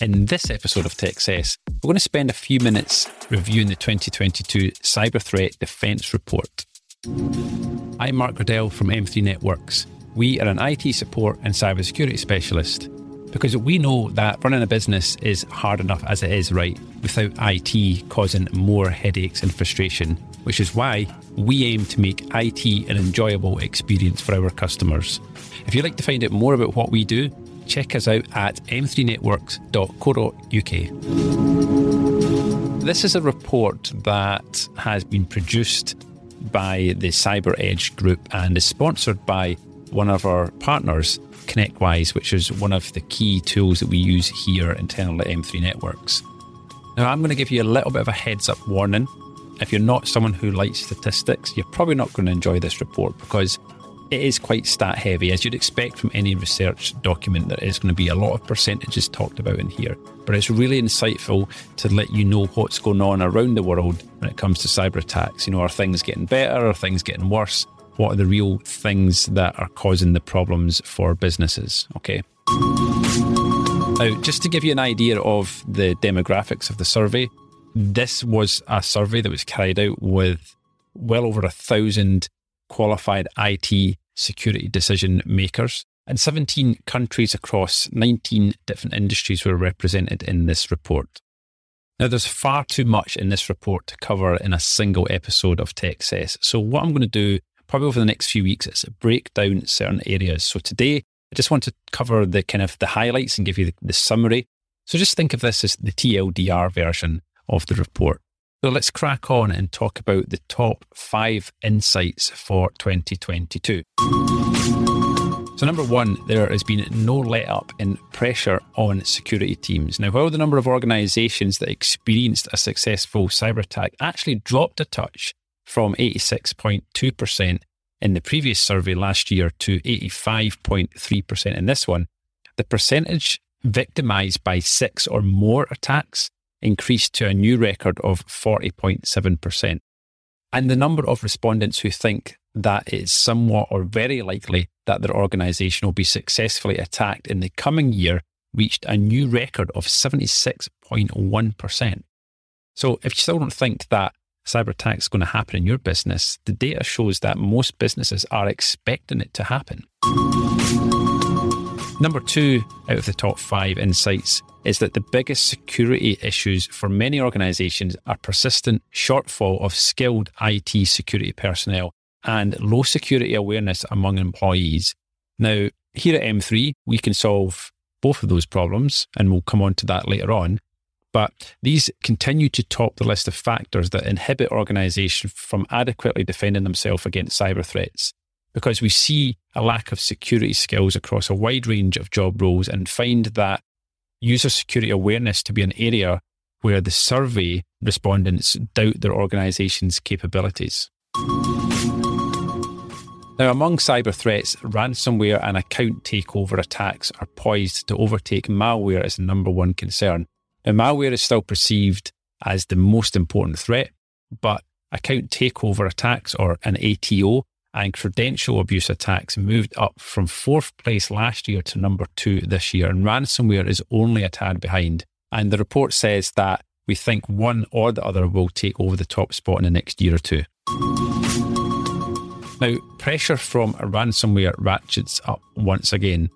In this episode of Techcess, we're going to spend a few minutes reviewing the 2022 Cyber Threat Defence Report. I'm Mark Riddell from M3 Networks. We are an IT support and cybersecurity specialist because we know that running a business is hard enough as it is, right, without IT causing more headaches and frustration, which is why we aim to make IT an enjoyable experience for our customers. If you'd like to find out more about what we do, check us out at m3networks.co.uk. This is a report that has been produced by the Cyber Edge Group and is sponsored by one of our partners, ConnectWise, which is one of the key tools that we use here internally at M3 Networks. Now, I'm going to give you a little bit of a heads up warning. If you're not someone who likes statistics, you're probably not going to enjoy this report because it is quite stat heavy, as you'd expect from any research document. There is going to be a lot of percentages talked about in here, but it's really insightful to let you know what's going on around the world when it comes to cyber attacks. You know, are things getting better? Are things getting worse? What are the real things that are causing the problems for businesses? Okay. Now, just to give you an idea of the demographics of the survey, this was a survey that was carried out with well over a thousand qualified IT security decision makers. And 17 countries across 19 different industries were represented in this report. Now, there's far too much in this report to cover in a single episode of Techcess. So, what I'm going to do probably over the next few weeks is break down certain areas. So, today, I just want to cover the kind of the highlights and give you the, the summary. So, just think of this as the TLDR version of the report. So let's crack on and talk about the top five insights for 2022. So, number one, there has been no let up in pressure on security teams. Now, while the number of organizations that experienced a successful cyber attack actually dropped a touch from 86.2% in the previous survey last year to 85.3% in this one, the percentage victimized by six or more attacks increased to a new record of 40.7%. And the number of respondents who think that it is somewhat or very likely that their organisation will be successfully attacked in the coming year reached a new record of 76.1%. So if you still don't think that cyber attack is going to happen in your business, the data shows that most businesses are expecting it to happen. Number two out of the top five insights is that the biggest security issues for many organizations are persistent shortfall of skilled IT security personnel and low security awareness among employees. Now, here at M3, we can solve both of those problems, and we'll come on to that later on. But these continue to top the list of factors that inhibit organizations from adequately defending themselves against cyber threats because we see a lack of security skills across a wide range of job roles and find that user security awareness to be an area where the survey respondents doubt their organization's capabilities. Now, among cyber threats, ransomware and account takeover attacks are poised to overtake malware as the number one concern. Now, malware is still perceived as the most important threat, but account takeover attacks, or an ATO, and credential abuse attacks moved up from fourth place last year to number two this year. And ransomware is only a tad behind. And the report says that we think one or the other will take over the top spot in the next year or two. Now, pressure from ransomware ratchets up once again.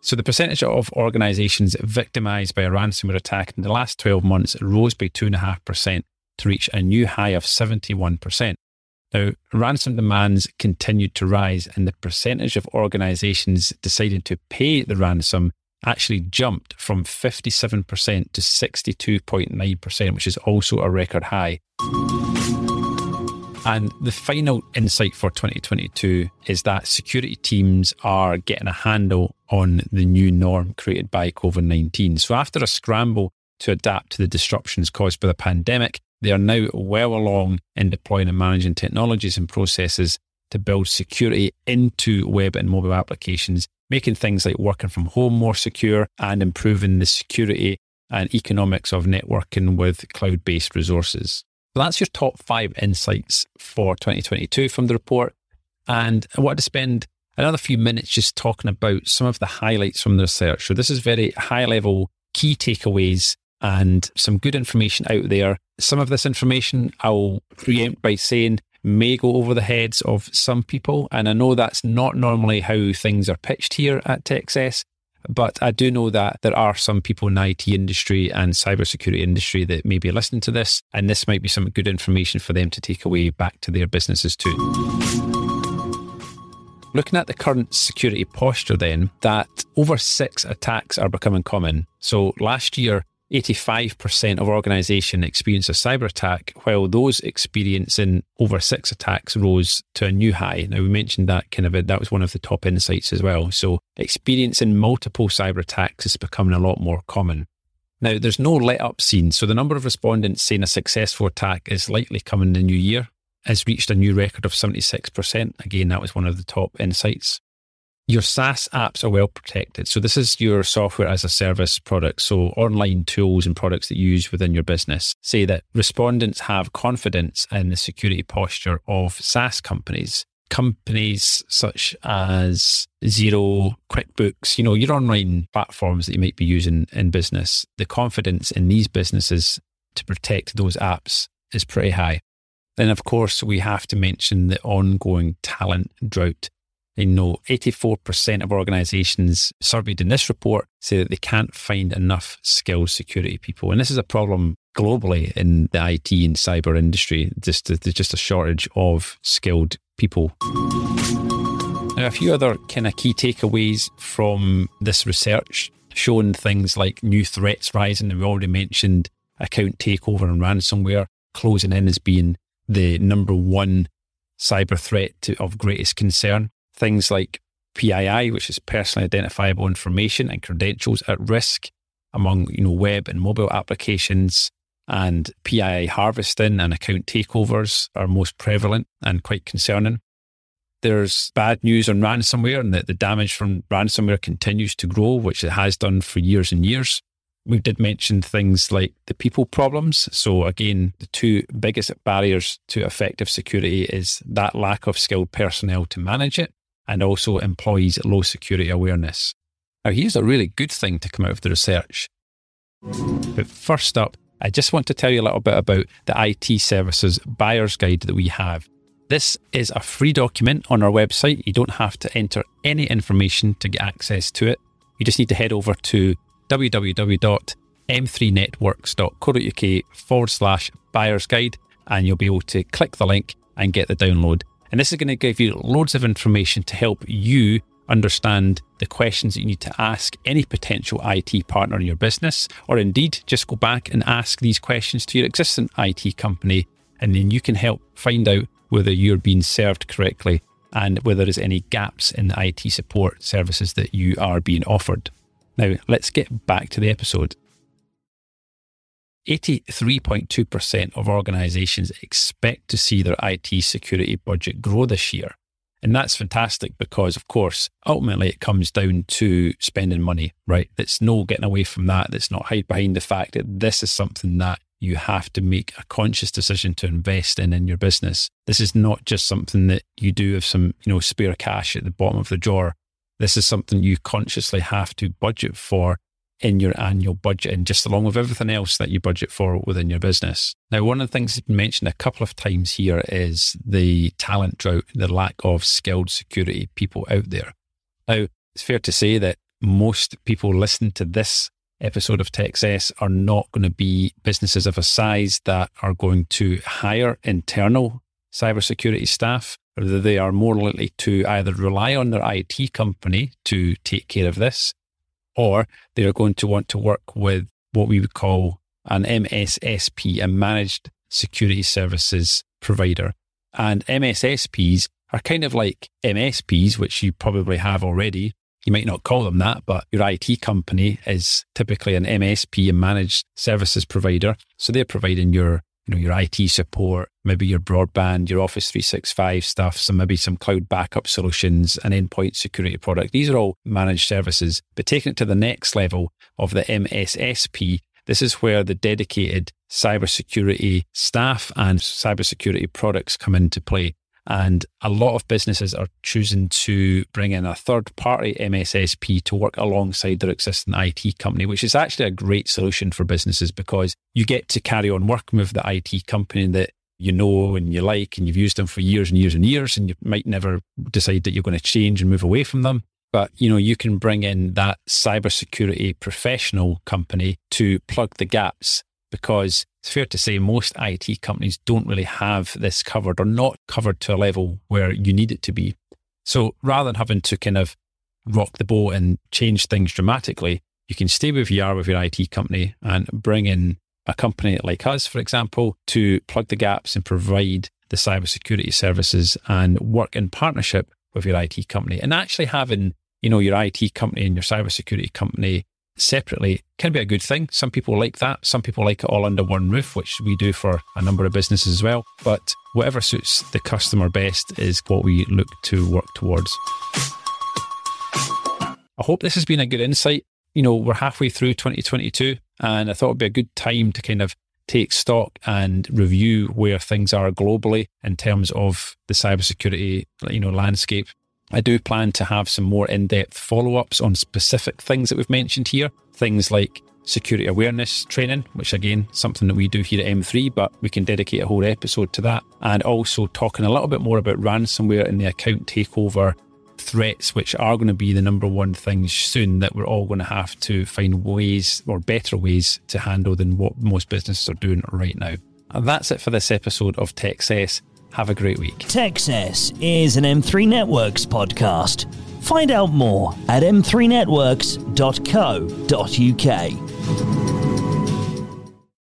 So, the percentage of organizations victimized by a ransomware attack in the last 12 months rose by 2.5% to reach a new high of 71%. Now, ransom demands continued to rise, and the percentage of organizations deciding to pay the ransom actually jumped from 57% to 62.9%, which is also a record high. And the final insight for 2022 is that security teams are getting a handle on the new norm created by COVID 19. So, after a scramble to adapt to the disruptions caused by the pandemic, they are now well along in deploying and managing technologies and processes to build security into web and mobile applications, making things like working from home more secure and improving the security and economics of networking with cloud based resources. So that's your top five insights for 2022 from the report. And I wanted to spend another few minutes just talking about some of the highlights from the research. So this is very high level key takeaways and some good information out there. Some of this information I'll preempt by saying may go over the heads of some people. And I know that's not normally how things are pitched here at Techcess. But I do know that there are some people in the IT industry and cybersecurity industry that may be listening to this, and this might be some good information for them to take away back to their businesses too. Looking at the current security posture, then, that over six attacks are becoming common. So last year, 85% of organizations experience a cyber attack, while those experiencing over six attacks rose to a new high. Now, we mentioned that kind of, that was one of the top insights as well. So experiencing multiple cyber attacks is becoming a lot more common. Now, there's no let up seen. So the number of respondents saying a successful attack is likely coming in the new year has reached a new record of 76%. Again, that was one of the top insights your SaaS apps are well protected. So this is your software as a service product. So online tools and products that you use within your business say that respondents have confidence in the security posture of SaaS companies. Companies such as Xero, QuickBooks, you know, your online platforms that you might be using in business, the confidence in these businesses to protect those apps is pretty high. Then, of course, we have to mention the ongoing talent drought you know, 84% of organizations surveyed in this report say that they can't find enough skilled security people. And this is a problem globally in the IT and cyber industry. Just there's just a shortage of skilled people. Now, a few other kind of key takeaways from this research showing things like new threats rising. And we already mentioned account takeover and ransomware closing in as being the number one cyber threat to, of greatest concern things like PII, which is personally identifiable information and credentials at risk among you know web and mobile applications and PII harvesting and account takeovers are most prevalent and quite concerning. There's bad news on ransomware and that the damage from ransomware continues to grow, which it has done for years and years. We did mention things like the people problems. So again, the two biggest barriers to effective security is that lack of skilled personnel to manage it and also employees low security awareness. Now, here's a really good thing to come out of the research. But first up, I just want to tell you a little bit about the IT services buyer's guide that we have. This is a free document on our website. You don't have to enter any information to get access to it. You just need to head over to www.m3networks.co.uk forward slash buyer's guide and you'll be able to click the link and get the download. And this is going to give you loads of information to help you understand the questions that you need to ask any potential IT partner in your business, or indeed just go back and ask these questions to your existing IT company. And then you can help find out whether you're being served correctly and whether there's any gaps in the IT support services that you are being offered. Now, let's get back to the episode. 83.2% of organizations expect to see their IT security budget grow this year. And that's fantastic because, of course, ultimately it comes down to spending money, right? It's no getting away from that. That's not hide behind the fact that this is something that you have to make a conscious decision to invest in in your business. This is not just something that you do with some, you know, spare cash at the bottom of the drawer. This is something you consciously have to budget for in your annual budget and just along with everything else that you budget for within your business. Now, one of the things that's been mentioned a couple of times here is the talent drought, the lack of skilled security people out there. Now, it's fair to say that most people listening to this episode of Techcess are not going to be businesses of a size that are going to hire internal cybersecurity staff. They are more likely to either rely on their IT company to take care of this or they're going to want to work with what we would call an MSSP, a managed security services provider. And MSSPs are kind of like MSPs, which you probably have already. You might not call them that, but your IT company is typically an MSP, a managed services provider. So they're providing your you know, your IT support, maybe your broadband, your Office 365 stuff, some maybe some cloud backup solutions, an endpoint security product. These are all managed services. But taking it to the next level of the MSSP, this is where the dedicated cybersecurity staff and cybersecurity products come into play. And a lot of businesses are choosing to bring in a third party MSSP to work alongside their existing IT company, which is actually a great solution for businesses because you get to carry on working with the IT company that you know and you like and you've used them for years and years and years and you might never decide that you're going to change and move away from them. But you know you can bring in that cybersecurity professional company to plug the gaps because it's fair to say most IT companies don't really have this covered or not covered to a level where you need it to be. So rather than having to kind of rock the boat and change things dramatically, you can stay with you are with your IT company and bring in a company like us, for example, to plug the gaps and provide the cybersecurity services and work in partnership with your IT company. And actually having, you know, your IT company and your cybersecurity company separately can be a good thing. Some people like that. Some people like it all under one roof, which we do for a number of businesses as well. But whatever suits the customer best is what we look to work towards. I hope this has been a good insight. You know, we're halfway through 2022, and I thought it'd be a good time to kind of take stock and review where things are globally in terms of the cybersecurity, you know, landscape. I do plan to have some more in depth follow ups on specific things that we've mentioned here. Things like security awareness training, which again, something that we do here at M3, but we can dedicate a whole episode to that. And also talking a little bit more about ransomware and the account takeover threats, which are going to be the number one thing soon that we're all going to have to find ways or better ways to handle than what most businesses are doing right now. And that's it for this episode of Techcess. Have a great week. Techcess is an M3 Networks podcast. Find out more at m3networks.co.uk.